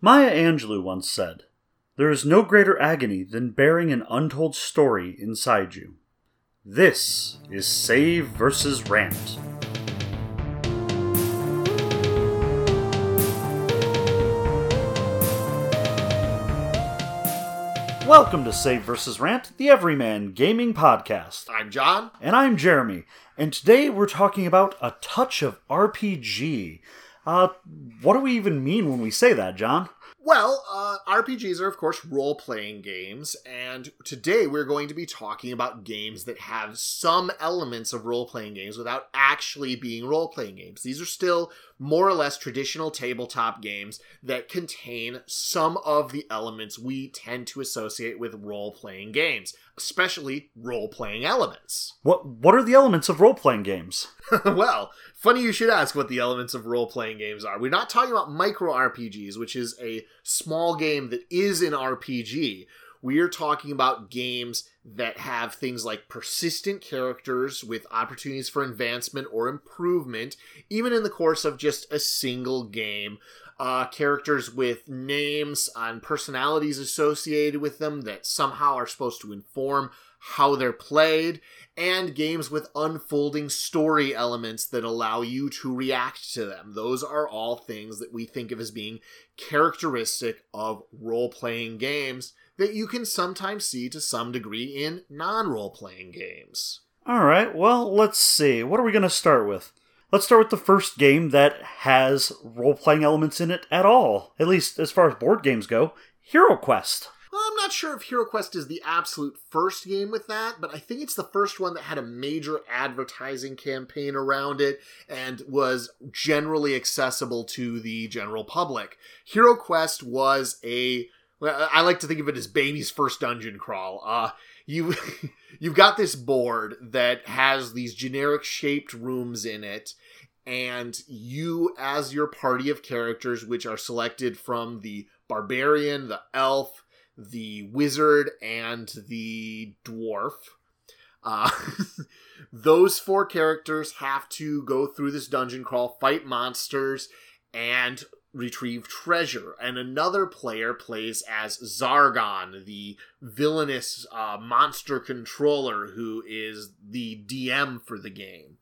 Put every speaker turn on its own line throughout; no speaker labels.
Maya Angelou once said, There is no greater agony than bearing an untold story inside you. This is Save versus Rant. Welcome to Save versus Rant, the Everyman Gaming Podcast.
I'm John.
And I'm Jeremy. And today we're talking about a touch of RPG. Uh, what do we even mean when we say that, John?
Well, uh, RPGs are, of course, role playing games, and today we're going to be talking about games that have some elements of role playing games without actually being role playing games. These are still more or less traditional tabletop games that contain some of the elements we tend to associate with role playing games, especially role playing elements.
What What are the elements of role playing games?
well, funny you should ask what the elements of role playing games are. We're not talking about micro RPGs, which is a small game that is an RPG. We are talking about games that have things like persistent characters with opportunities for advancement or improvement, even in the course of just a single game. Uh, characters with names and personalities associated with them that somehow are supposed to inform how they're played, and games with unfolding story elements that allow you to react to them. Those are all things that we think of as being characteristic of role playing games that you can sometimes see to some degree in non role playing games.
All right, well, let's see. What are we going to start with? Let's start with the first game that has role playing elements in it at all, at least as far as board games go Hero Quest.
Well, I'm not sure if Hero Quest is the absolute first game with that, but I think it's the first one that had a major advertising campaign around it and was generally accessible to the general public. Hero Quest was a I like to think of it as baby's first dungeon crawl. Uh, you you've got this board that has these generic shaped rooms in it and you as your party of characters which are selected from the barbarian the elf the wizard and the dwarf. Uh, those four characters have to go through this dungeon crawl, fight monsters, and retrieve treasure. And another player plays as Zargon, the villainous uh, monster controller who is the DM for the game.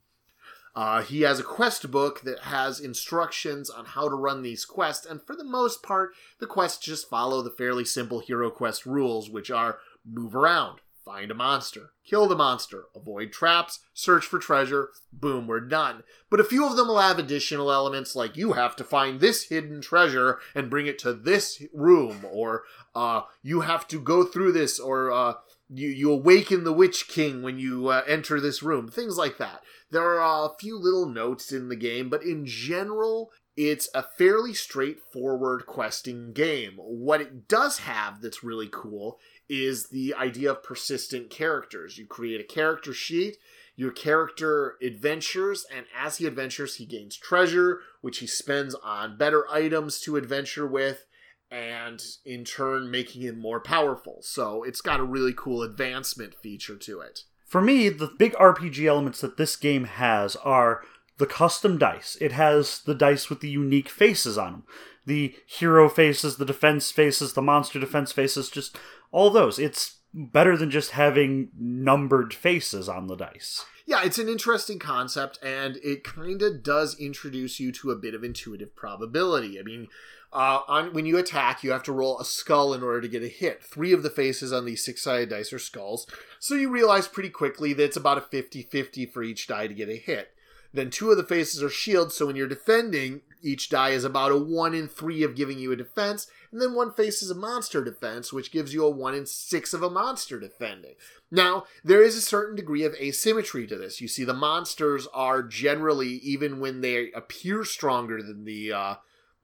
Uh, he has a quest book that has instructions on how to run these quests, and for the most part, the quests just follow the fairly simple Hero Quest rules, which are move around, find a monster, kill the monster, avoid traps, search for treasure, boom, we're done. But a few of them will have additional elements like you have to find this hidden treasure and bring it to this room, or uh, you have to go through this, or uh, you, you awaken the Witch King when you uh, enter this room, things like that. There are a few little notes in the game, but in general, it's a fairly straightforward questing game. What it does have that's really cool is the idea of persistent characters. You create a character sheet, your character adventures, and as he adventures, he gains treasure, which he spends on better items to adventure with, and in turn making him more powerful. So it's got a really cool advancement feature to it.
For me, the big RPG elements that this game has are the custom dice. It has the dice with the unique faces on them. The hero faces, the defense faces, the monster defense faces, just all those. It's better than just having numbered faces on the dice.
Yeah, it's an interesting concept, and it kind of does introduce you to a bit of intuitive probability. I mean, uh, on when you attack, you have to roll a skull in order to get a hit. Three of the faces on these six sided dice are skulls, so you realize pretty quickly that it's about a 50 50 for each die to get a hit. Then two of the faces are shields, so when you're defending, each die is about a 1 in 3 of giving you a defense, and then one face is a monster defense, which gives you a 1 in 6 of a monster defending. Now, there is a certain degree of asymmetry to this. You see, the monsters are generally, even when they appear stronger than the uh,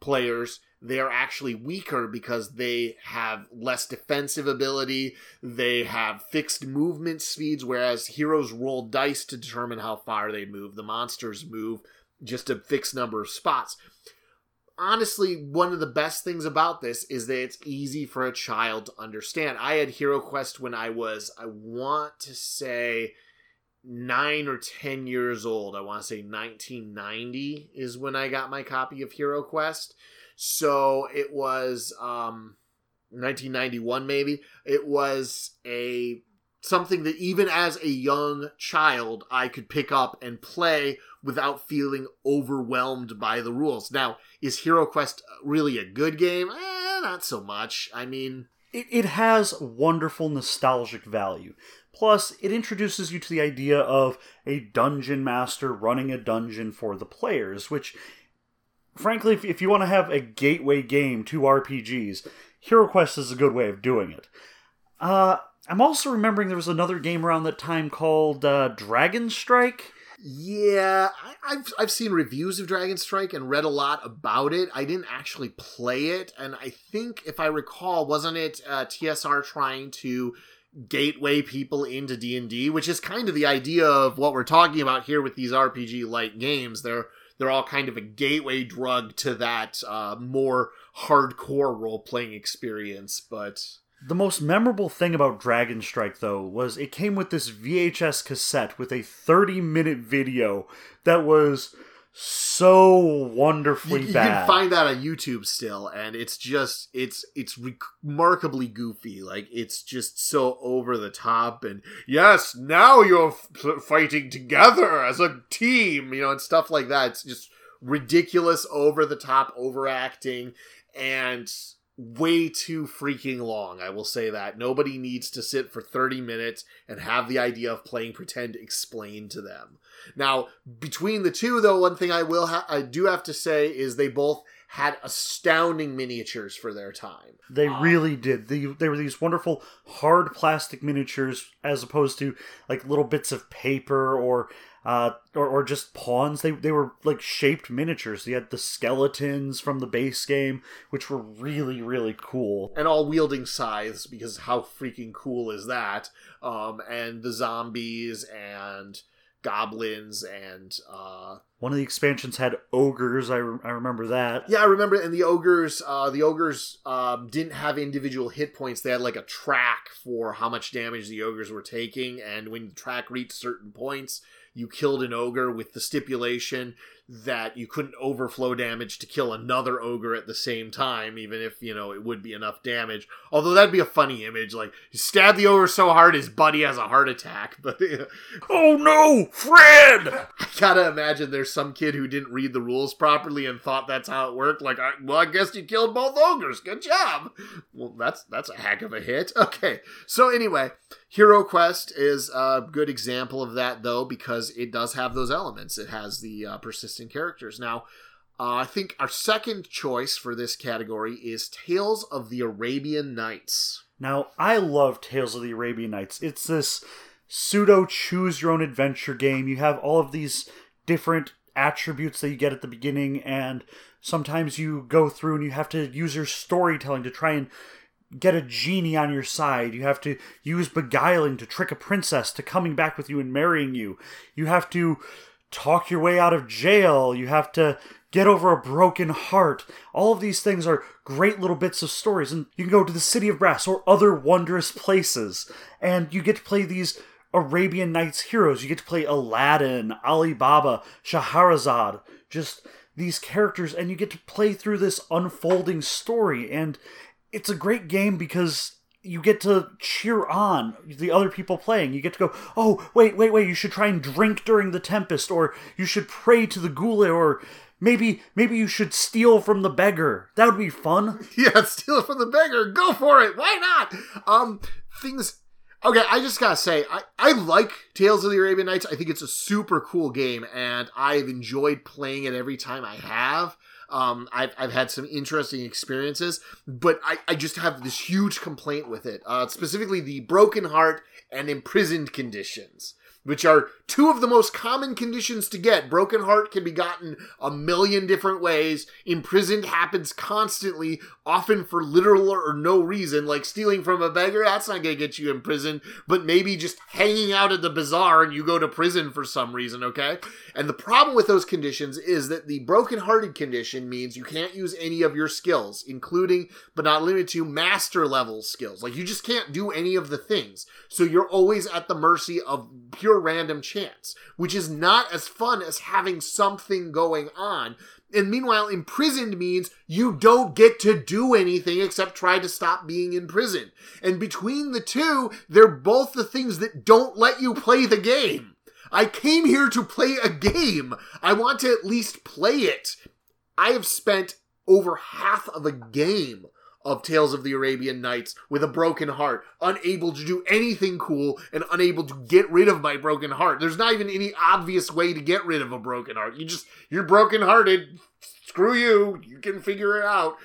players, they are actually weaker because they have less defensive ability. They have fixed movement speeds, whereas heroes roll dice to determine how far they move. The monsters move just a fixed number of spots. Honestly, one of the best things about this is that it's easy for a child to understand. I had Hero Quest when I was, I want to say, nine or ten years old. I want to say 1990 is when I got my copy of Hero Quest. So it was um 1991 maybe. It was a something that even as a young child I could pick up and play without feeling overwhelmed by the rules. Now, is Hero Quest really a good game? Eh, not so much. I mean,
it, it has wonderful nostalgic value. Plus, it introduces you to the idea of a dungeon master running a dungeon for the players, which, frankly, if, if you want to have a gateway game to RPGs, Hero Quest is a good way of doing it. Uh, I'm also remembering there was another game around that time called uh, Dragon Strike.
Yeah, I, have I've seen reviews of Dragon Strike and read a lot about it. I didn't actually play it, and I think if I recall, wasn't it uh, TSR trying to gateway people into D&D, which is kind of the idea of what we're talking about here with these RPG like games. They're they're all kind of a gateway drug to that uh, more hardcore role playing experience, but
the most memorable thing about Dragon Strike, though, was it came with this VHS cassette with a 30 minute video that was so wonderfully
you, you
bad.
You can find that on YouTube still, and it's just it's it's remarkably goofy. Like it's just so over the top. And yes, now you're f- fighting together as a team, you know, and stuff like that. It's just ridiculous, over the top, overacting, and way too freaking long. I will say that. Nobody needs to sit for 30 minutes and have the idea of playing pretend explained to them. Now, between the two though, one thing I will ha- I do have to say is they both had astounding miniatures for their time.
They really did. They, they were these wonderful hard plastic miniatures as opposed to like little bits of paper or uh, or, or just pawns. They they were like shaped miniatures. You had the skeletons from the base game, which were really really cool,
and all wielding scythes because how freaking cool is that? Um, and the zombies and goblins and uh
one of the expansions had ogres I, re- I remember that
yeah i remember and the ogres uh the ogres um didn't have individual hit points they had like a track for how much damage the ogres were taking and when the track reached certain points you killed an ogre with the stipulation that you couldn't overflow damage to kill another ogre at the same time, even if, you know, it would be enough damage. Although that'd be a funny image. Like, you stab the ogre so hard his buddy has a heart attack. But,
oh no, Fred!
I gotta imagine there's some kid who didn't read the rules properly and thought that's how it worked. Like, I, well, I guess you killed both ogres. Good job. Well, that's, that's a heck of a hit. Okay. So, anyway, Hero Quest is a good example of that, though, because it does have those elements. It has the uh, persistent characters. Now, uh, I think our second choice for this category is Tales of the Arabian Nights.
Now, I love Tales of the Arabian Nights. It's this pseudo choose your own adventure game. You have all of these different attributes that you get at the beginning, and sometimes you go through and you have to use your storytelling to try and get a genie on your side. You have to use beguiling to trick a princess to coming back with you and marrying you. You have to talk your way out of jail. You have to get over a broken heart. All of these things are great little bits of stories. And you can go to the City of Brass or other wondrous places. And you get to play these Arabian Nights heroes. You get to play Aladdin, Ali Baba, Shahrazad. Just these characters. And you get to play through this unfolding story. And it's a great game because you get to cheer on the other people playing. You get to go, oh, wait, wait, wait, you should try and drink during the tempest, or you should pray to the ghoul, or maybe maybe you should steal from the beggar. That would be fun.
Yeah, steal from the beggar. Go for it. Why not? Um, things. Okay, I just gotta say, I, I like Tales of the Arabian Nights. I think it's a super cool game, and I've enjoyed playing it every time I have. Um, I've, I've had some interesting experiences, but I, I just have this huge complaint with it, uh, specifically the broken heart and imprisoned conditions which are two of the most common conditions to get. Broken heart can be gotten a million different ways. Imprisoned happens constantly, often for literal or no reason, like stealing from a beggar. That's not going to get you in prison, but maybe just hanging out at the bazaar and you go to prison for some reason, okay? And the problem with those conditions is that the broken-hearted condition means you can't use any of your skills, including but not limited to master level skills. Like you just can't do any of the things. So you're always at the mercy of pure random chance, which is not as fun as having something going on. And meanwhile, imprisoned means you don't get to do anything except try to stop being in prison. And between the two, they're both the things that don't let you play the game. I came here to play a game. I want to at least play it. I have spent over half of a game of Tales of the Arabian Nights with a broken heart, unable to do anything cool and unable to get rid of my broken heart. There's not even any obvious way to get rid of a broken heart. You just, you're brokenhearted. Screw you. You can figure it out.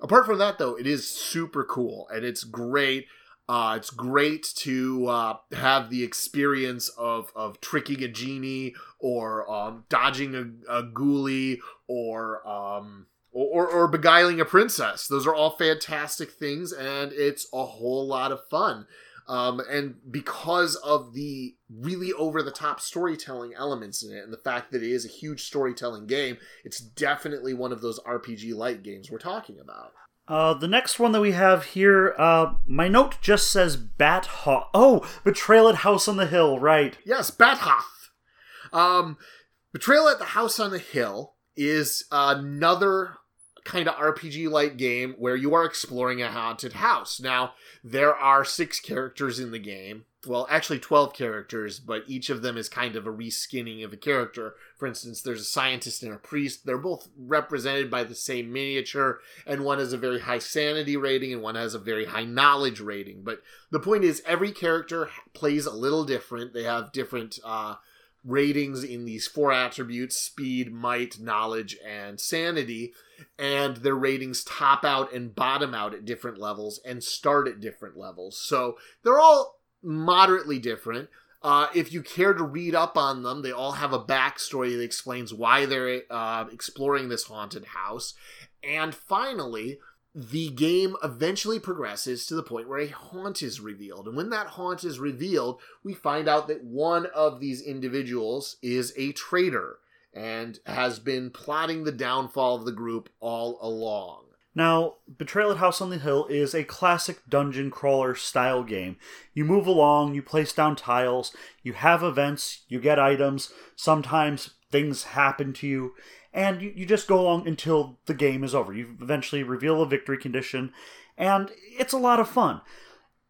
Apart from that, though, it is super cool and it's great. Uh, it's great to uh, have the experience of, of tricking a genie or um, dodging a, a ghoulie or um, or, or beguiling a princess. Those are all fantastic things, and it's a whole lot of fun. Um, and because of the really over the top storytelling elements in it, and the fact that it is a huge storytelling game, it's definitely one of those RPG light games we're talking about.
Uh, the next one that we have here, uh, my note just says Bat Hoth. Oh, Betrayal at House on the Hill, right?
Yes, Bat Hoth. Um, Betrayal at the House on the Hill is another kind of RPG like game where you are exploring a haunted house. Now, there are six characters in the game. Well, actually 12 characters, but each of them is kind of a reskinning of a character. For instance, there's a scientist and a priest. They're both represented by the same miniature, and one has a very high sanity rating and one has a very high knowledge rating. But the point is, every character plays a little different. They have different uh, ratings in these four attributes speed, might, knowledge, and sanity. And their ratings top out and bottom out at different levels and start at different levels. So they're all moderately different. Uh, if you care to read up on them, they all have a backstory that explains why they're uh, exploring this haunted house. And finally, the game eventually progresses to the point where a haunt is revealed. And when that haunt is revealed, we find out that one of these individuals is a traitor and has been plotting the downfall of the group all along.
Now, Betrayal at House on the Hill is a classic dungeon crawler style game. You move along, you place down tiles, you have events, you get items, sometimes things happen to you, and you, you just go along until the game is over. You eventually reveal a victory condition, and it's a lot of fun.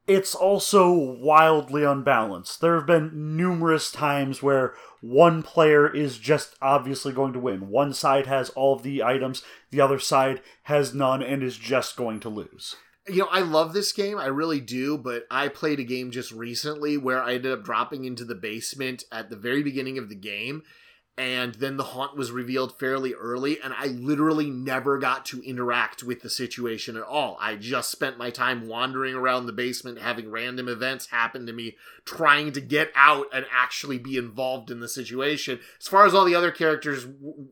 It's also wildly unbalanced. There have been numerous times where one player is just obviously going to win. One side has all of the items, the other side has none and is just going to lose
you know, I love this game. I really do. But I played a game just recently where I ended up dropping into the basement at the very beginning of the game and then the haunt was revealed fairly early and i literally never got to interact with the situation at all. I just spent my time wandering around the basement having random events happen to me trying to get out and actually be involved in the situation. As far as all the other characters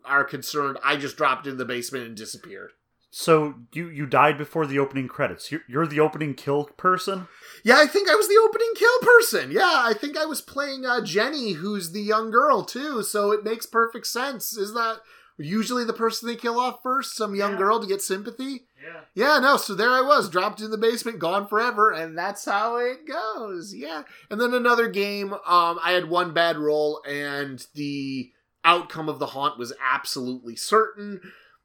are concerned i just dropped in the basement and disappeared
so you you died before the opening credits. You're, you're the opening kill person.
Yeah, I think I was the opening kill person. Yeah, I think I was playing uh, Jenny, who's the young girl too. So it makes perfect sense. Is that usually the person they kill off first? Some young yeah. girl to get sympathy.
Yeah.
Yeah. No. So there I was, dropped in the basement, gone forever, and that's how it goes. Yeah. And then another game. Um, I had one bad roll, and the outcome of the haunt was absolutely certain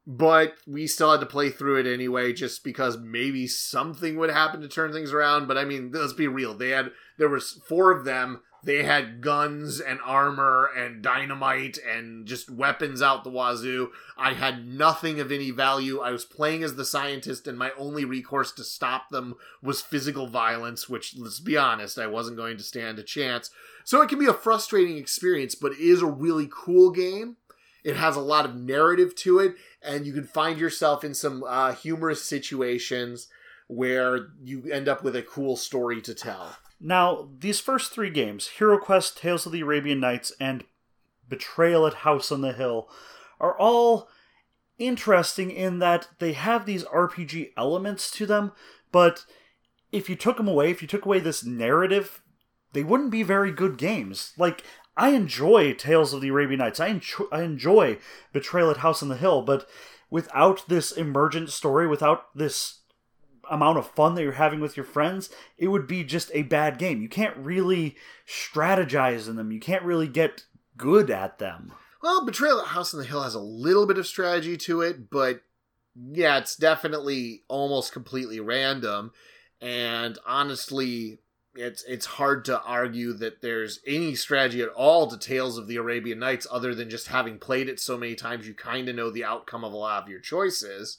but we still had to play through it anyway just because maybe something would happen to turn things around. But i mean let's be real. They had there was four of them. They had guns and armor and dynamite and just weapons out the wazoo. I had nothing of any value. I was playing as the scientist and my only recourse to stop them was physical violence which let's be honest i wasn't going to stand a chance. So it can be a frustrating experience but it is a really cool game it has a lot of narrative to it, and you can find yourself in some uh, humorous situations where you end up with a cool story to tell.
Now, these first three games Hero Quest, Tales of the Arabian Nights, and Betrayal at House on the Hill are all interesting in that they have these RPG elements to them, but if you took them away, if you took away this narrative, they wouldn't be very good games. Like, I enjoy Tales of the Arabian Nights. I enjoy, I enjoy Betrayal at House on the Hill, but without this emergent story, without this amount of fun that you're having with your friends, it would be just a bad game. You can't really strategize in them. You can't really get good at them.
Well, Betrayal at House on the Hill has a little bit of strategy to it, but yeah, it's definitely almost completely random. And honestly, it's it's hard to argue that there's any strategy at all to Tales of the Arabian Nights other than just having played it so many times you kind of know the outcome of a lot of your choices.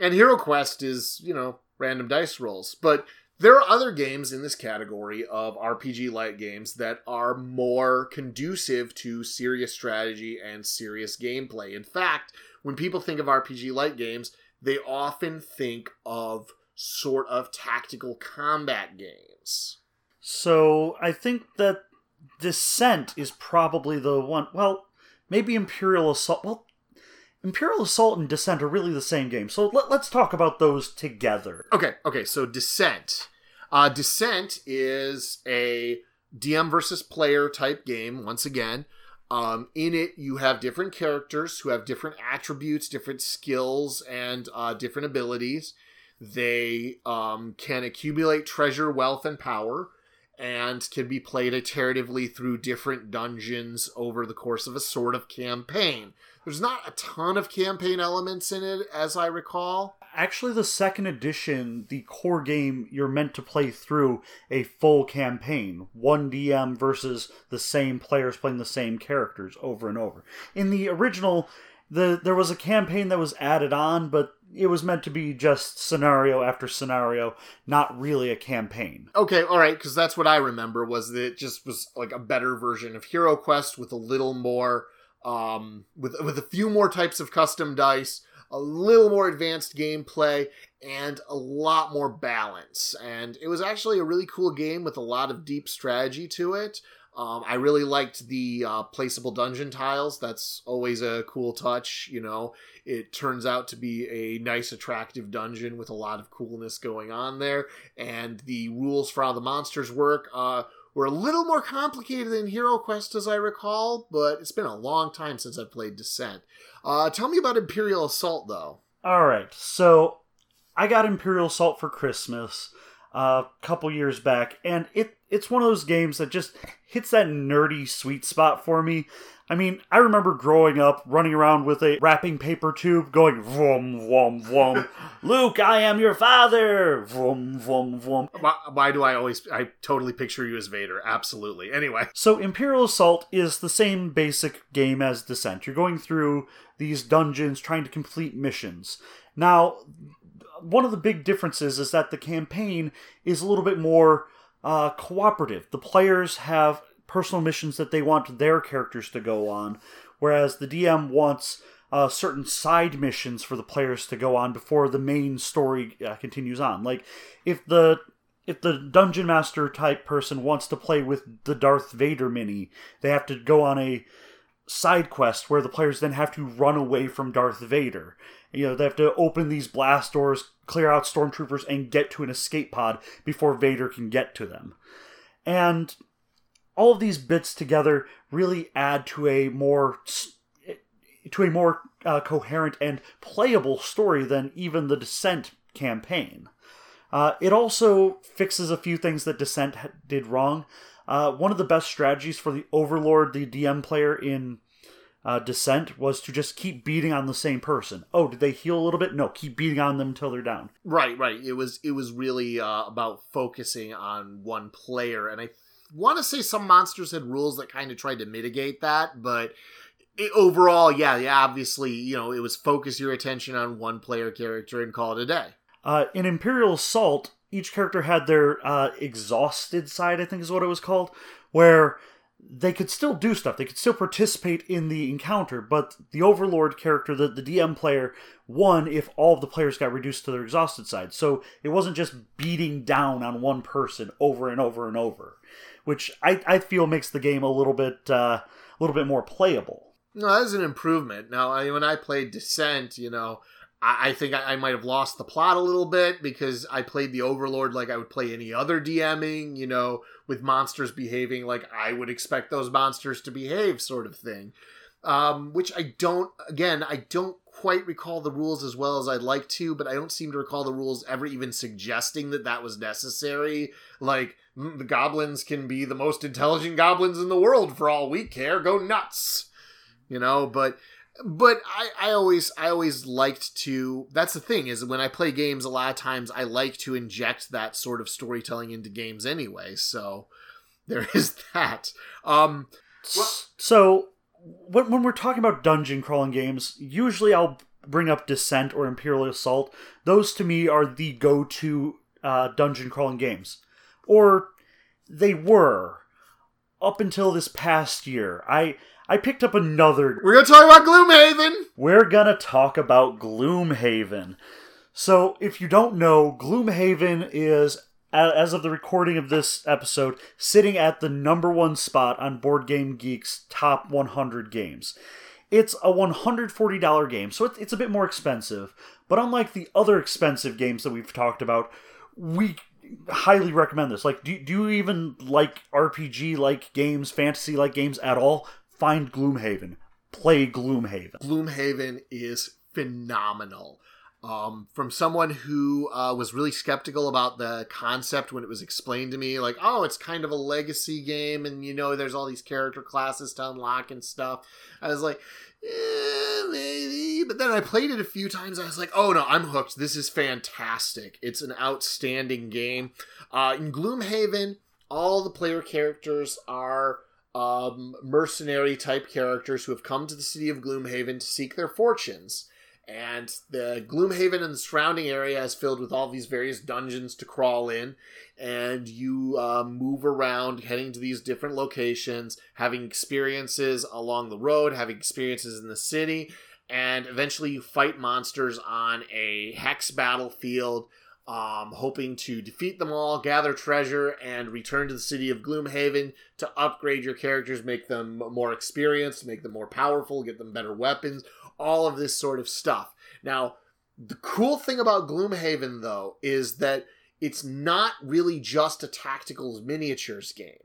And Hero Quest is, you know, random dice rolls. But there are other games in this category of RPG light games that are more conducive to serious strategy and serious gameplay. In fact, when people think of RPG light games, they often think of sort of tactical combat games.
So I think that Descent is probably the one. Well, maybe Imperial Assault. Well, Imperial Assault and Descent are really the same game. So let, us talk about those together.
Okay, okay. So Descent. Uh, Descent is a DM versus player type game, once again. Um, in it, you have different characters who have different attributes, different skills, and uh, different abilities. They um, can accumulate treasure, wealth, and power, and can be played iteratively through different dungeons over the course of a sort of campaign. There's not a ton of campaign elements in it, as I recall.
Actually, the second edition, the core game, you're meant to play through a full campaign. One DM versus the same players playing the same characters over and over. In the original, the there was a campaign that was added on, but it was meant to be just scenario after scenario, not really a campaign.
Okay, all right, because that's what I remember was that it just was like a better version of Hero Quest with a little more, um, with with a few more types of custom dice, a little more advanced gameplay, and a lot more balance. And it was actually a really cool game with a lot of deep strategy to it. Um, I really liked the uh, placeable dungeon tiles. That's always a cool touch. You know, it turns out to be a nice, attractive dungeon with a lot of coolness going on there. And the rules for how the monsters work uh, were a little more complicated than Hero Quest, as I recall. But it's been a long time since I played Descent. Uh, tell me about Imperial Assault, though.
All right, so I got Imperial Assault for Christmas a couple years back, and it it's one of those games that just hits that nerdy sweet spot for me. I mean, I remember growing up running around with a wrapping paper tube going vroom, vroom, vroom. Luke, I am your father. Vroom, vroom, vroom.
Why, why, do I always, I totally picture you as Vader. Absolutely. Anyway.
So, Imperial Assault is the same basic game as Descent. You're going through these dungeons trying to complete missions. Now, one of the big differences is that the campaign is a little bit more uh, cooperative. The players have personal missions that they want their characters to go on, whereas the DM wants uh, certain side missions for the players to go on before the main story uh, continues on. Like if the if the dungeon master type person wants to play with the Darth Vader mini, they have to go on a side quest where the players then have to run away from Darth Vader. You know, they have to open these blast doors, clear out stormtroopers, and get to an escape pod before Vader can get to them. And all of these bits together really add to a more to a more uh, coherent and playable story than even the Descent campaign. Uh, it also fixes a few things that Descent did wrong. Uh, one of the best strategies for the Overlord, the DM player in uh, Descent, was to just keep beating on the same person. Oh, did they heal a little bit? No, keep beating on them until they're down.
Right, right. It was it was really uh, about focusing on one player, and I want to say some monsters had rules that kind of tried to mitigate that, but it, overall, yeah, yeah, obviously, you know, it was focus your attention on one player character and call it a day.
Uh, in Imperial Assault, each character had their uh, exhausted side, I think is what it was called, where they could still do stuff. They could still participate in the encounter, but the Overlord character, the, the DM player, won if all of the players got reduced to their exhausted side. So it wasn't just beating down on one person over and over and over, which I, I feel makes the game a little bit uh, a little bit more playable.
No, that's an improvement. Now, I, when I played Descent, you know, I, I think I, I might have lost the plot a little bit because I played the Overlord like I would play any other DMing, you know, with monsters behaving like I would expect those monsters to behave, sort of thing. Um, which I don't, again, I don't quite recall the rules as well as I'd like to, but I don't seem to recall the rules ever even suggesting that that was necessary. Like, mm, the goblins can be the most intelligent goblins in the world for all we care. Go nuts. you know, but but I, I always I always liked to that's the thing is when I play games a lot of times I like to inject that sort of storytelling into games anyway so there is that. Um
well, so when, when we're talking about dungeon crawling games usually I'll bring up Descent or Imperial Assault. Those to me are the go-to uh, dungeon crawling games. Or they were. Up until this past year I I picked up another.
We're gonna talk about Gloomhaven.
We're gonna talk about Gloomhaven. So, if you don't know, Gloomhaven is, as of the recording of this episode, sitting at the number one spot on Board Game Geek's top 100 games. It's a $140 game, so it's a bit more expensive. But unlike the other expensive games that we've talked about, we highly recommend this. Like, do, do you even like RPG like games, fantasy like games at all? Find Gloomhaven. Play Gloomhaven.
Gloomhaven is phenomenal. Um, from someone who uh, was really skeptical about the concept when it was explained to me, like, oh, it's kind of a legacy game, and you know, there's all these character classes to unlock and stuff. I was like, eh, maybe. But then I played it a few times. I was like, oh no, I'm hooked. This is fantastic. It's an outstanding game. Uh, in Gloomhaven, all the player characters are um, mercenary type characters who have come to the city of Gloomhaven to seek their fortunes. And the Gloomhaven and the surrounding area is filled with all these various dungeons to crawl in. And you uh, move around, heading to these different locations, having experiences along the road, having experiences in the city. And eventually you fight monsters on a hex battlefield um, hoping to defeat them all, gather treasure, and return to the city of Gloomhaven to upgrade your characters, make them more experienced, make them more powerful, get them better weapons, all of this sort of stuff. Now, the cool thing about Gloomhaven, though, is that it's not really just a tactical miniatures game.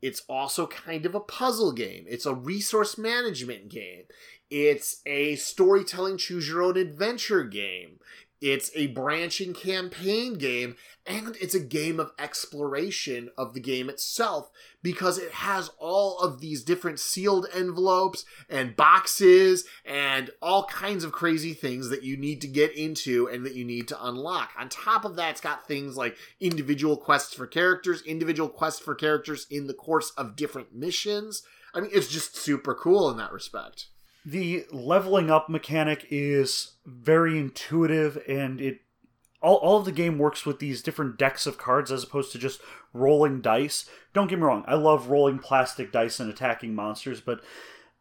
It's also kind of a puzzle game. It's a resource management game. It's a storytelling choose your own adventure game. It's a branching campaign game, and it's a game of exploration of the game itself because it has all of these different sealed envelopes and boxes and all kinds of crazy things that you need to get into and that you need to unlock. On top of that, it's got things like individual quests for characters, individual quests for characters in the course of different missions. I mean, it's just super cool in that respect
the leveling up mechanic is very intuitive and it all, all of the game works with these different decks of cards as opposed to just rolling dice. Don't get me wrong, I love rolling plastic dice and attacking monsters, but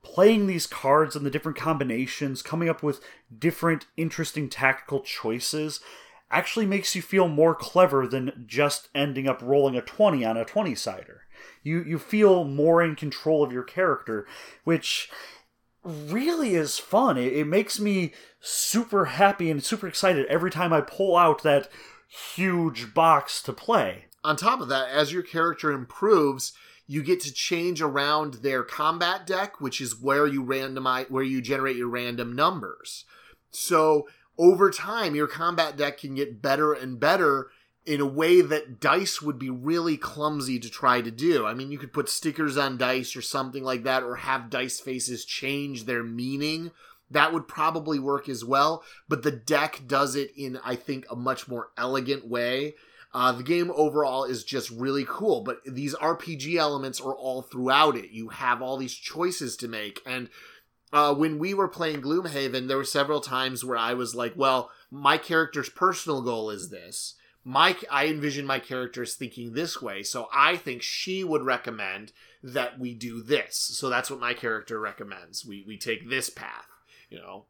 playing these cards and the different combinations, coming up with different interesting tactical choices, actually makes you feel more clever than just ending up rolling a 20 on a 20 sider. You you feel more in control of your character, which really is fun. It, it makes me super happy and super excited every time I pull out that huge box to play.
On top of that, as your character improves, you get to change around their combat deck, which is where you randomize where you generate your random numbers. So over time, your combat deck can get better and better in a way that dice would be really clumsy to try to do. I mean, you could put stickers on dice or something like that, or have dice faces change their meaning. That would probably work as well, but the deck does it in, I think, a much more elegant way. Uh, the game overall is just really cool, but these RPG elements are all throughout it. You have all these choices to make, and uh, when we were playing Gloomhaven, there were several times where I was like, well, my character's personal goal is this my I envision my characters thinking this way, so I think she would recommend that we do this. So that's what my character recommends. We we take this path, you know.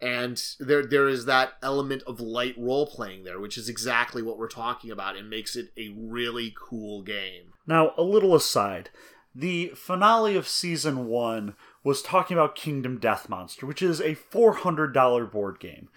And there there is that element of light role playing there, which is exactly what we're talking about and makes it a really cool game.
Now, a little aside. The finale of season 1 was talking about Kingdom Death Monster, which is a $400 board game.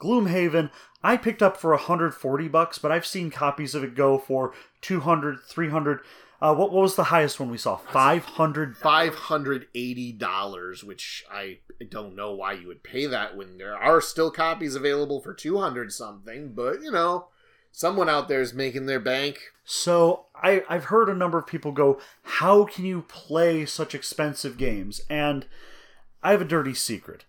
Gloomhaven, I picked up for 140 bucks, but I've seen copies of it go for 200, 300. Uh, what, what was the highest one we saw? 500
$580, which I don't know why you would pay that when there are still copies available for 200 something, but you know, someone out there is making their bank.
So I, I've heard a number of people go, How can you play such expensive games? And I have a dirty secret.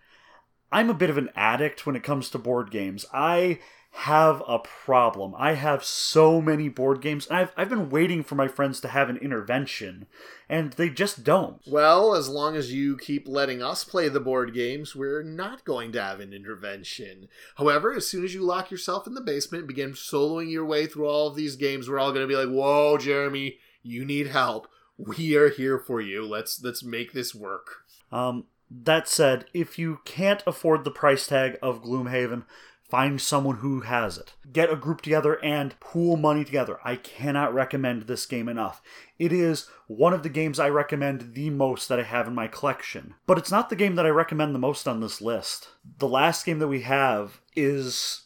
I'm a bit of an addict when it comes to board games. I have a problem. I have so many board games, and I've, I've been waiting for my friends to have an intervention, and they just don't.
Well, as long as you keep letting us play the board games, we're not going to have an intervention. However, as soon as you lock yourself in the basement and begin soloing your way through all of these games, we're all going to be like, "Whoa, Jeremy, you need help. We are here for you. Let's let's make this work."
Um, that said, if you can't afford the price tag of Gloomhaven, Find someone who has it. Get a group together and pool money together. I cannot recommend this game enough. It is one of the games I recommend the most that I have in my collection. But it's not the game that I recommend the most on this list. The last game that we have is.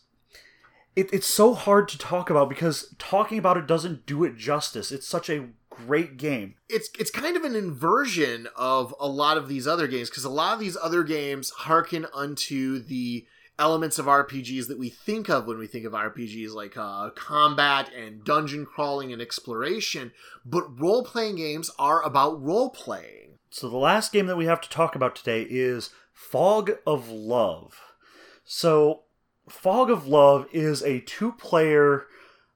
It, it's so hard to talk about because talking about it doesn't do it justice. It's such a great game.
It's it's kind of an inversion of a lot of these other games because a lot of these other games hearken unto the elements of RPGs that we think of when we think of RPGs, like uh, combat and dungeon crawling and exploration. But role playing games are about role playing.
So the last game that we have to talk about today is Fog of Love. So Fog of Love is a two player,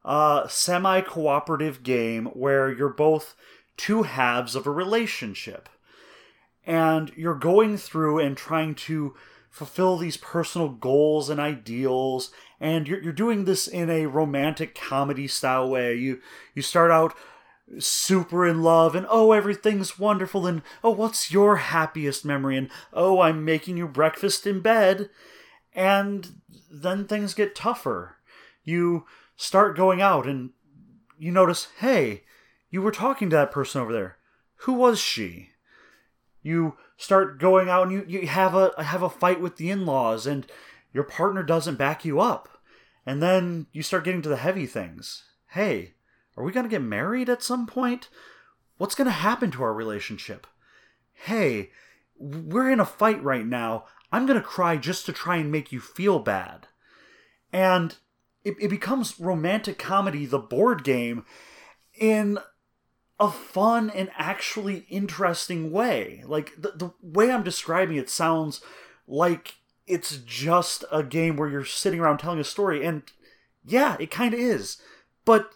uh, semi cooperative game where you're both two halves of a relationship. And you're going through and trying to fulfill these personal goals and ideals. And you're, you're doing this in a romantic comedy style way. You you start out super in love and oh everything's wonderful and oh what's your happiest memory? and oh i'm making you breakfast in bed. And then things get tougher. You start going out and you notice hey you were talking to that person over there. Who was she? You start going out and you, you have a have a fight with the in-laws and your partner doesn't back you up. And then you start getting to the heavy things. Hey are we going to get married at some point? What's going to happen to our relationship? Hey we're in a fight right now. I'm going to cry just to try and make you feel bad. And it, it becomes romantic comedy the board game in a fun and actually interesting way. Like the, the way I'm describing it sounds like it's just a game where you're sitting around telling a story and yeah, it kind of is. But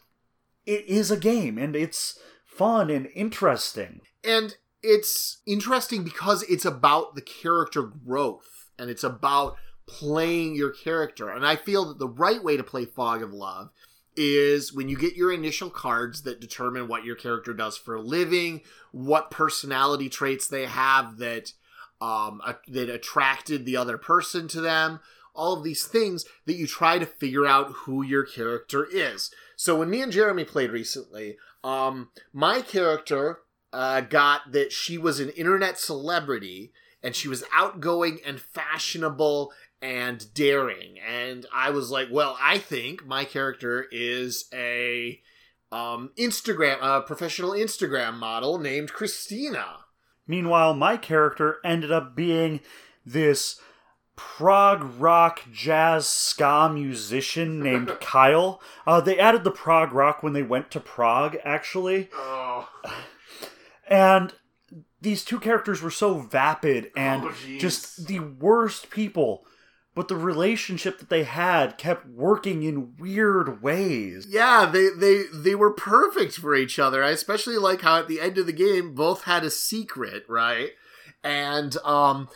it is a game and it's fun and interesting.
And it's interesting because it's about the character growth and it's about playing your character. And I feel that the right way to play Fog of Love is when you get your initial cards that determine what your character does for a living, what personality traits they have that um, that attracted the other person to them, all of these things that you try to figure out who your character is. So when me and Jeremy played recently, um, my character uh, got that she was an internet celebrity and she was outgoing and fashionable and daring. And I was like, well, I think my character is a um, Instagram, a professional Instagram model named Christina.
Meanwhile, my character ended up being this prog rock jazz ska musician named Kyle. Uh, they added the prog rock when they went to Prague, actually.
Oh.
And these two characters were so vapid and
Oh,
just the worst people but the relationship that they had kept working in weird ways.
Yeah, they they they were perfect for each other. I especially like how at the end of the game both had a secret, right? And um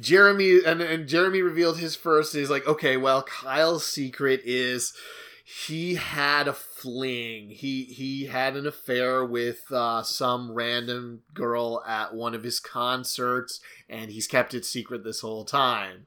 Jeremy and, and Jeremy revealed his first. He's like, okay, well, Kyle's secret is he had a fling. He he had an affair with uh, some random girl at one of his concerts, and he's kept it secret this whole time.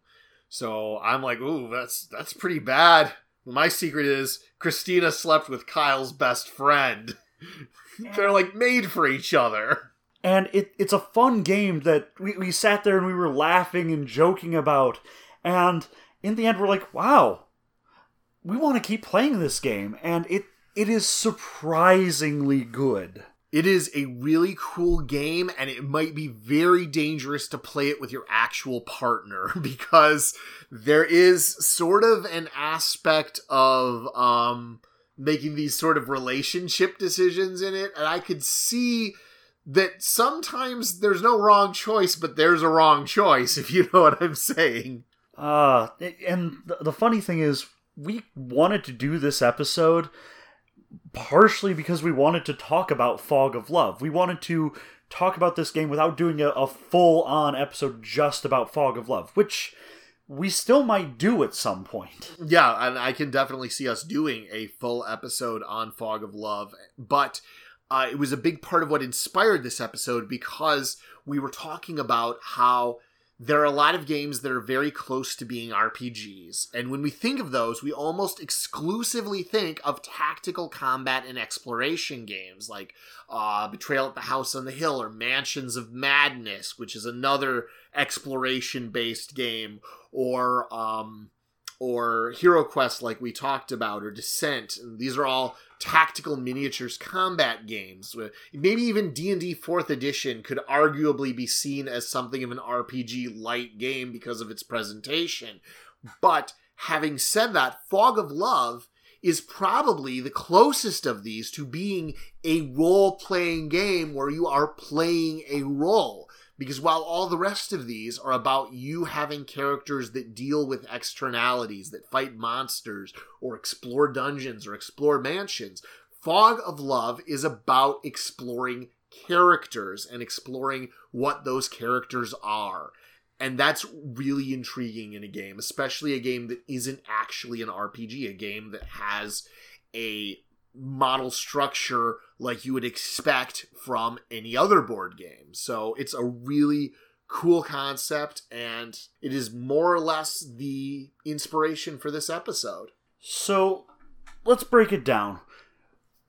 So I'm like, ooh, that's that's pretty bad. My secret is Christina slept with Kyle's best friend. They're like made for each other.
And it, it's a fun game that we, we sat there and we were laughing and joking about. And in the end, we're like, wow, we want to keep playing this game. And it it is surprisingly good.
It is a really cool game, and it might be very dangerous to play it with your actual partner because there is sort of an aspect of um, making these sort of relationship decisions in it, and I could see that sometimes there's no wrong choice, but there's a wrong choice, if you know what I'm saying.
Uh, and the, the funny thing is, we wanted to do this episode partially because we wanted to talk about Fog of Love. We wanted to talk about this game without doing a, a full on episode just about Fog of Love, which we still might do at some point.
Yeah, and I can definitely see us doing a full episode on Fog of Love, but uh, it was a big part of what inspired this episode because we were talking about how there are a lot of games that are very close to being RPGs. And when we think of those, we almost exclusively think of tactical combat and exploration games like uh, Betrayal at the House on the Hill or Mansions of Madness, which is another exploration based game, or um, or Hero Quest, like we talked about, or Descent. And these are all tactical miniatures combat games. Maybe even D&D 4th edition could arguably be seen as something of an RPG light game because of its presentation. But having said that, Fog of Love is probably the closest of these to being a role playing game where you are playing a role. Because while all the rest of these are about you having characters that deal with externalities, that fight monsters, or explore dungeons, or explore mansions, Fog of Love is about exploring characters and exploring what those characters are. And that's really intriguing in a game, especially a game that isn't actually an RPG, a game that has a model structure like you would expect from any other board game. So it's a really cool concept, and it is more or less the inspiration for this episode.
So let's break it down.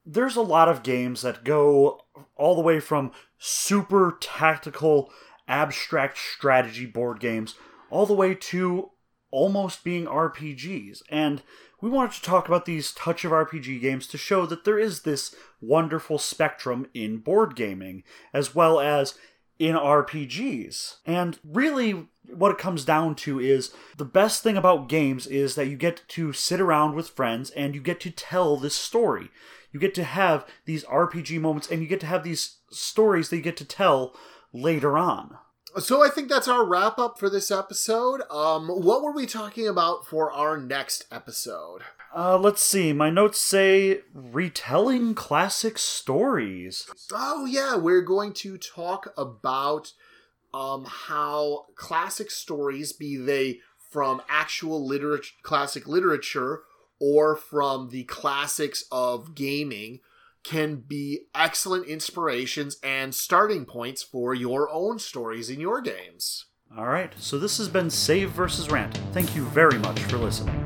There's a lot of games that go all the way from super tactical, abstract strategy board games all the way to almost being RPGs. And we wanted to talk about these touch of RPG games to show that there is this wonderful spectrum in board gaming, as well as in RPGs. And really, what it comes down to is the best thing about games is that you get to sit around with friends and you get to tell this story. You get to have these RPG moments and you get to have these stories that you get to tell later on.
So I think that's our wrap up for this episode. Um, what were we talking about for our next episode?
Uh, let's see. My notes say retelling classic stories.
Oh yeah, we're going to talk about um, how classic stories, be they from actual literature, classic literature, or from the classics of gaming, can be excellent inspirations and starting points for your own stories in your games.
All right, so this has been Save versus Rant. Thank you very much for listening.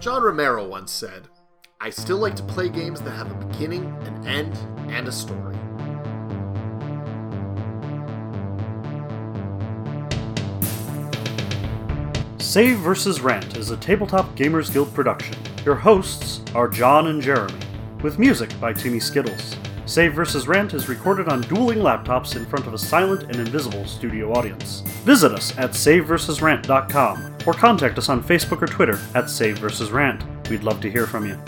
John Romero once said, I still like to play games that have a beginning, an end, and a story.
Save vs. Rant is a Tabletop Gamers Guild production. Your hosts are John and Jeremy, with music by Timmy Skittles. Save vs. Rant is recorded on dueling laptops in front of a silent and invisible studio audience. Visit us at SaveVersusRant.com or contact us on Facebook or Twitter at Save vs. Rant. We'd love to hear from you.